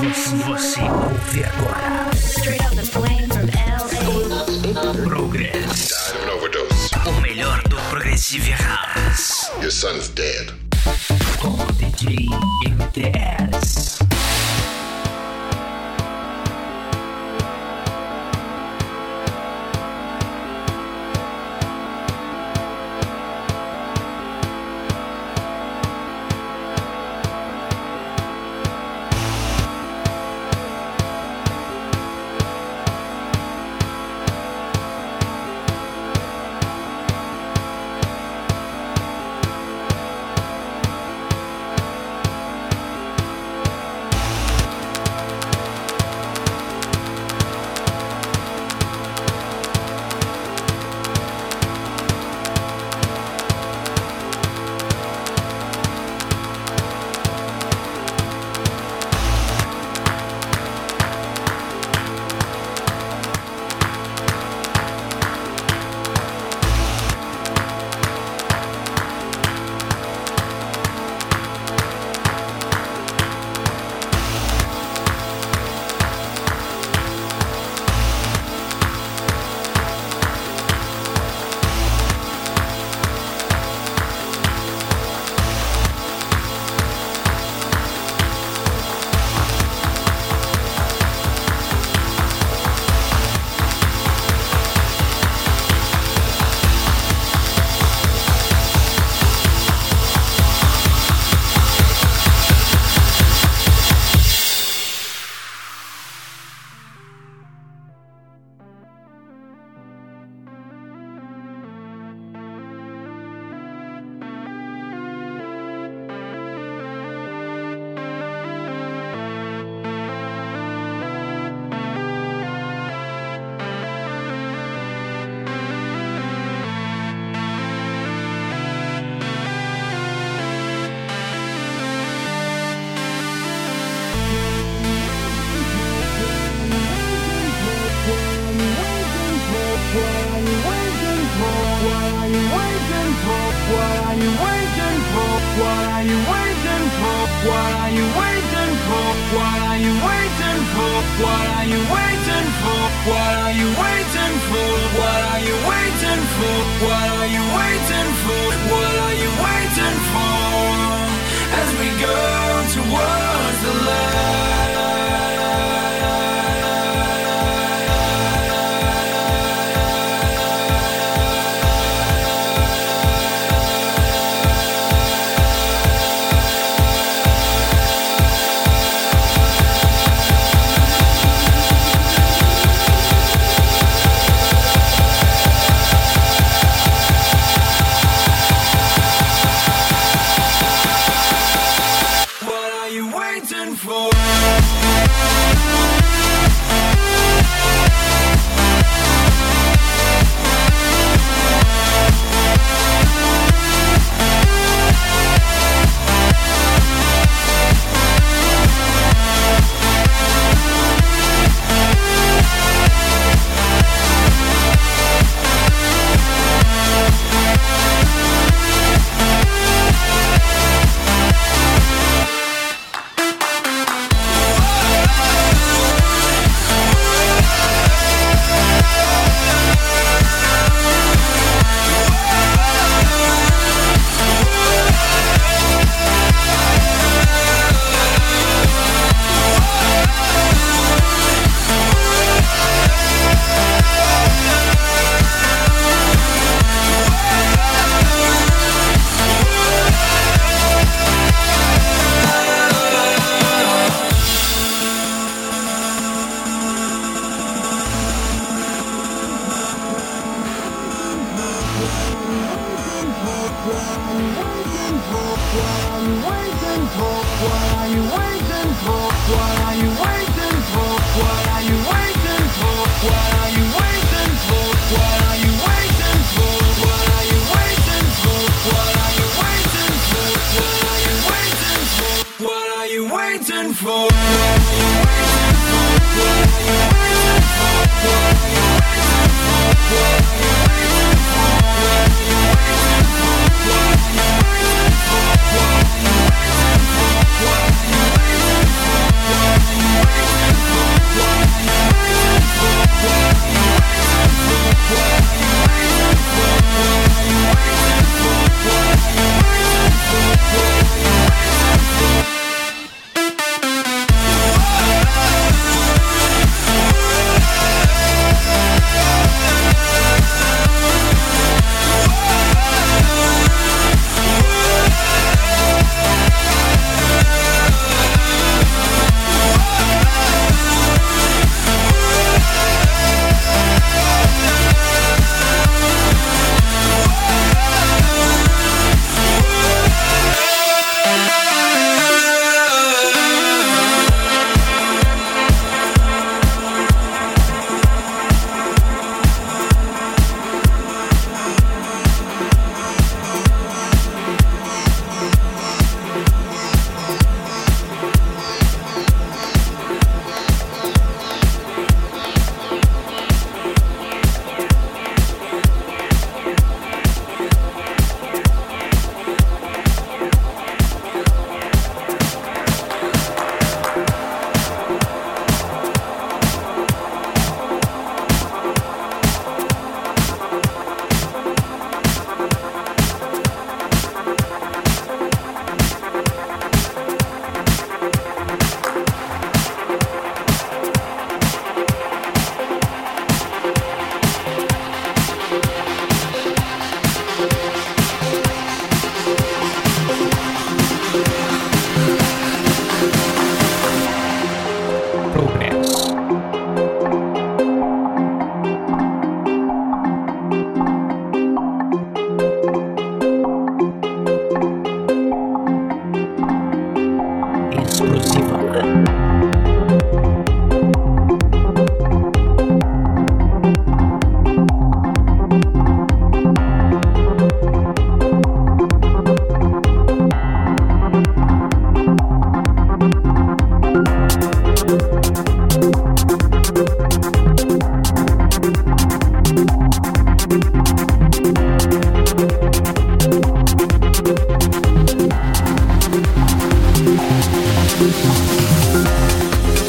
Você, você ouve agora. Progress. O melhor do Progressive House. Your son's dead. Com o DJ MTS.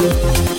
Friday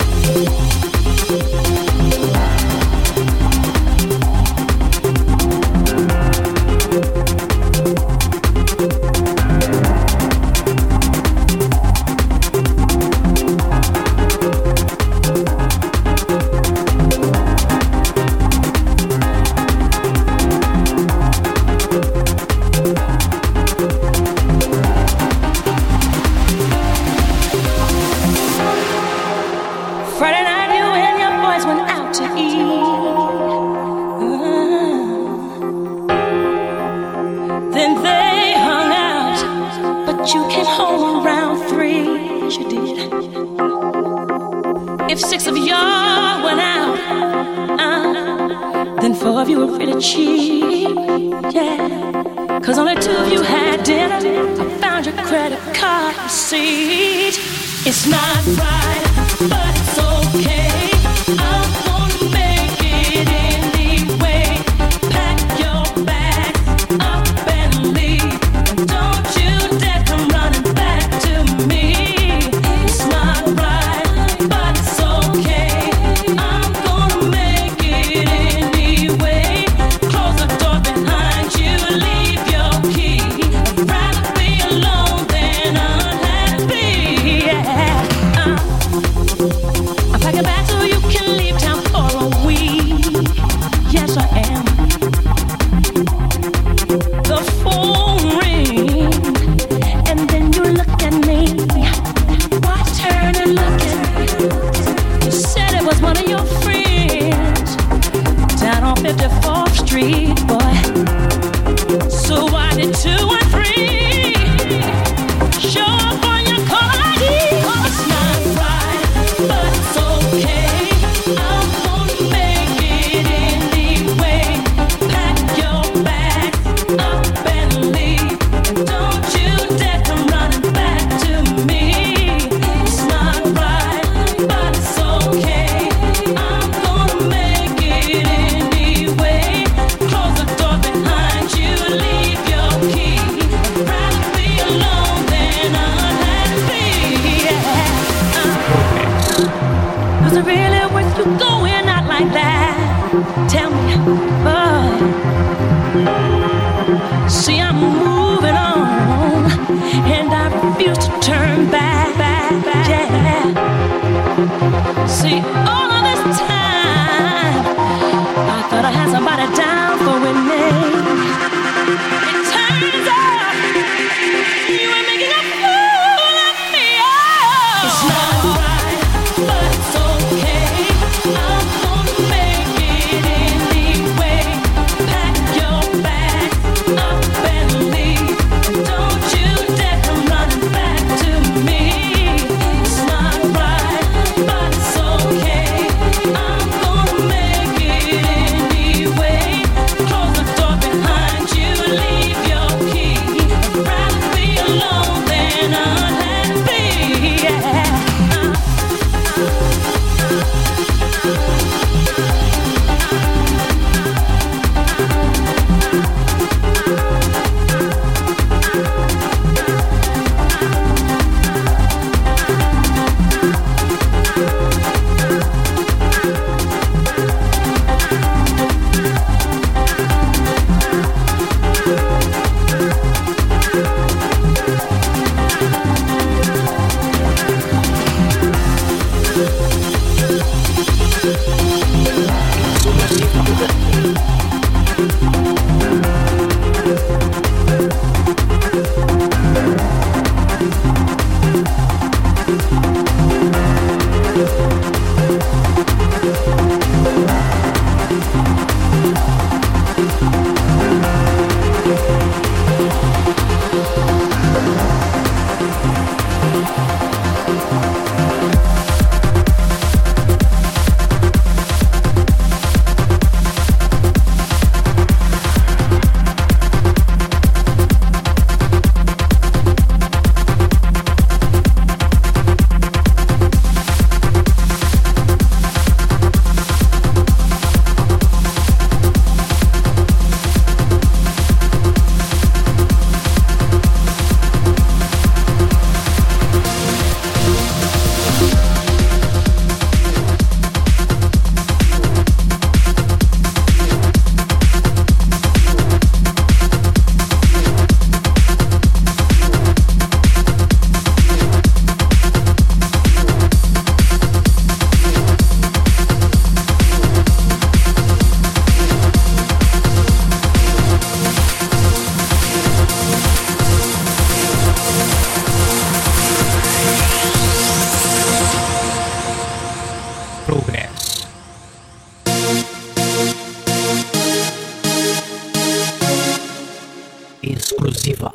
Exclusiva.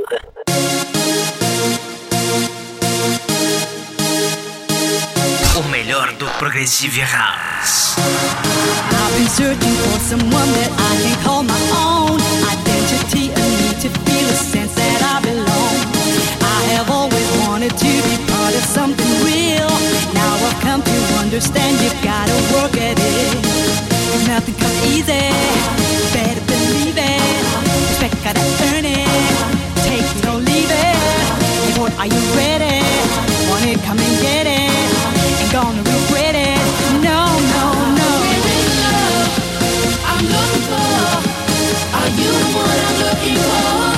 O melhor do Progressive House. I've been searching for someone that I can call my own. Identity, a need to feel a sense that I belong. I have always wanted to be part of something real. Now I've come to understand you gotta work at it. 'Cause nothing comes easy. Better believe it. Gotta earn it. Take it or leave it. What are you ready? Want it, come and get it. Ain't gonna regret it. No, no, no. I'm looking for. Are you the one I'm looking for?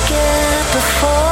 like it before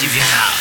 Зиверал.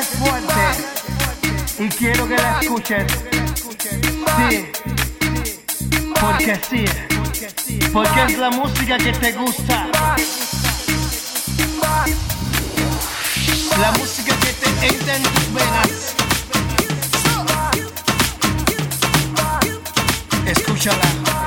es fuerte y quiero que la escuches. Sí, porque sí, porque es la música que te gusta. La música que te entra en tus venas. Escúchala.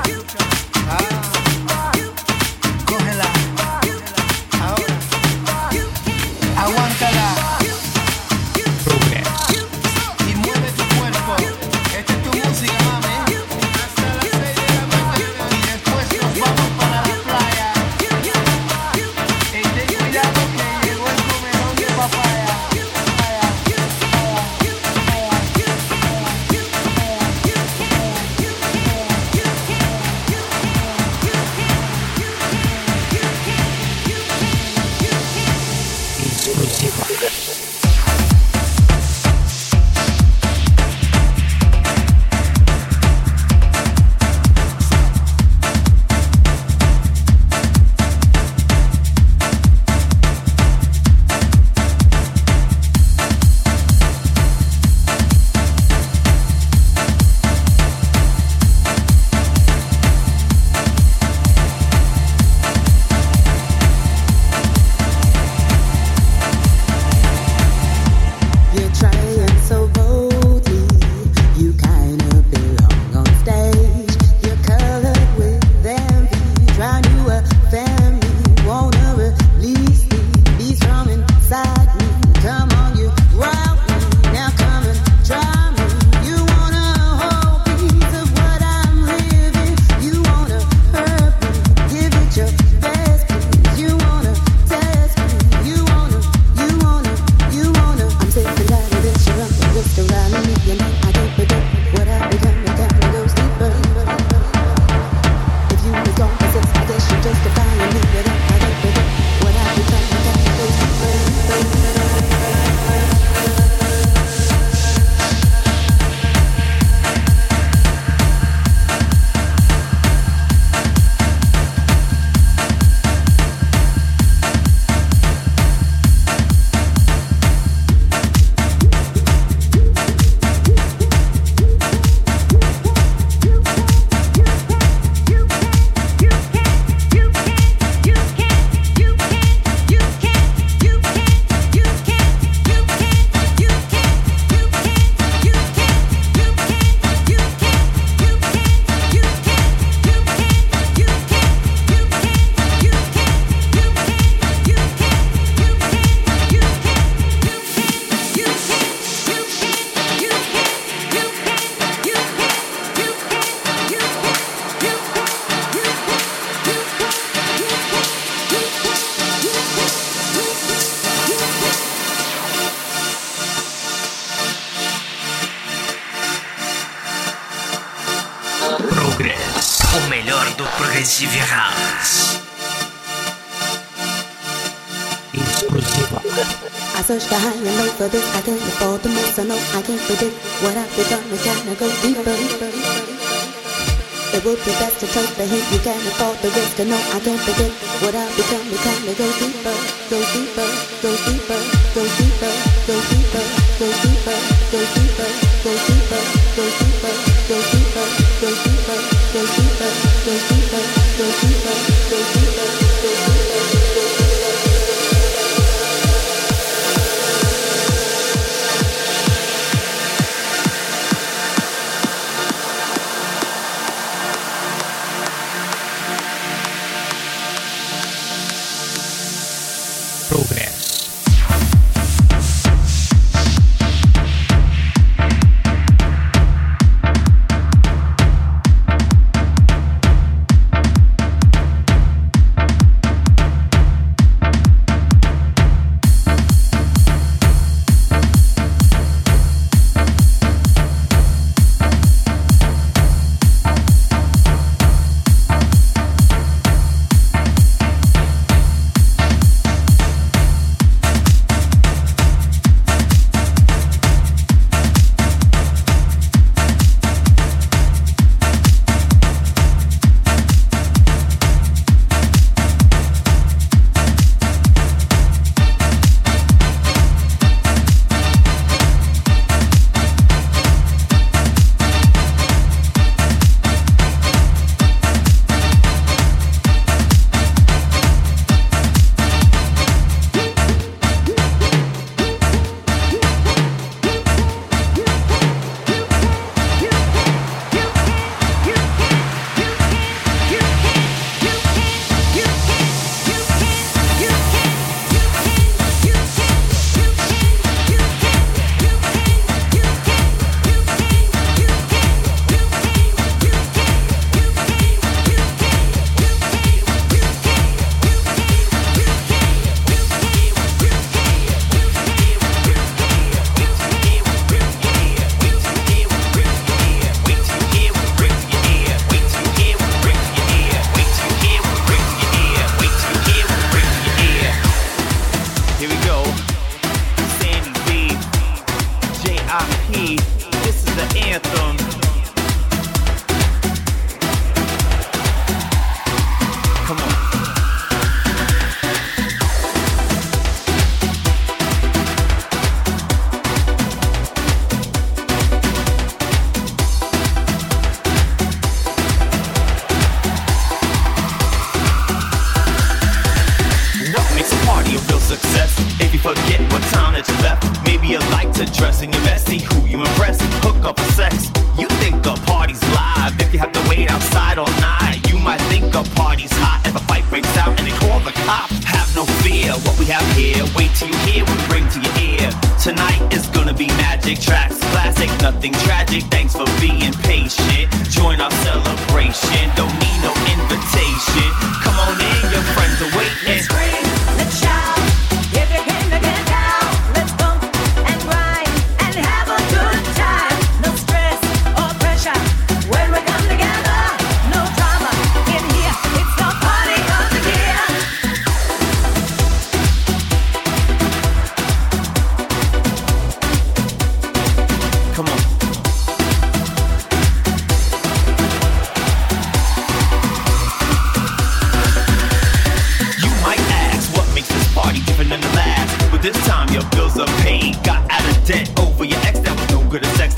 to take the hit. You can't afford the risk. And no, I can't forget what I've become. It's time to go deeper, go deeper, go deeper, go deeper, go deeper, go deeper, go deeper, go deeper, go deeper.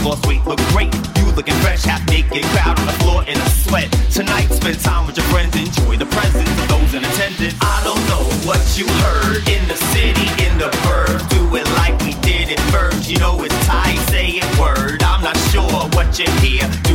floor sweet, look great. You looking fresh, half naked, crowd on the floor in a sweat. Tonight, spend time with your friends, enjoy the presence of those in attendance. I don't know what you heard in the city, in the bird. Do it like we did it first. You know it's tight, say it word. I'm not sure what you hear.